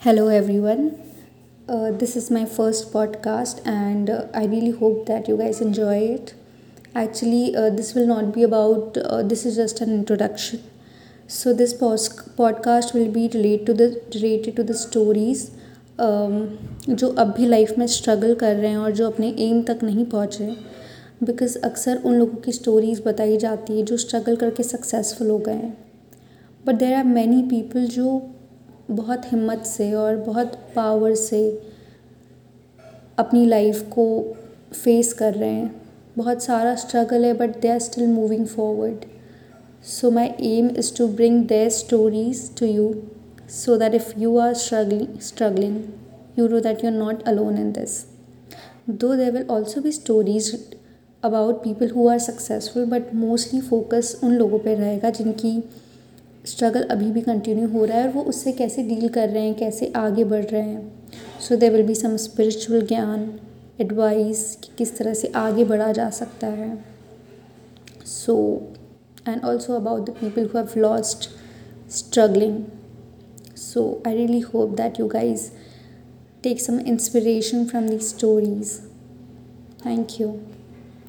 Hello, everyone. Uh, this is my first podcast, and uh, I really hope that you guys enjoy it. Actually, uh, this will not be about, uh, this is just an introduction. So, this pos- podcast will be related to the related to the stories um, जो अब भी life में struggle कर रहे हैं और जो अपने एम तक नहीं पहुँचे बिकॉज़ अक्सर उन लोगों की स्टोरीज़ बताई जाती है जो स्ट्रगल करके सक्सेसफुल हो गए हैं but there are many people जो बहुत हिम्मत से और बहुत पावर से अपनी लाइफ को फेस कर रहे हैं। बहुत सारा स्ट्रगल है but they are still moving forward so my aim is to bring their stories to you so that if you are struggling struggling you know that you are not alone in this though they will also भी stories about people who are successful but mostly focus उन लोगों पर रहेगा जिनकी struggle अभी भी continue हो रहा है और वो उससे कैसे डील कर रहे हैं, कैसे आगे बढ़ रहे हैं। So there will be some spiritual ज्ञान एडवाइस कि किस तरह से आगे बढ़ा जा सकता है। So and also about the people who have lost struggling so I really hope that you guys take some inspiration from these stories thank you.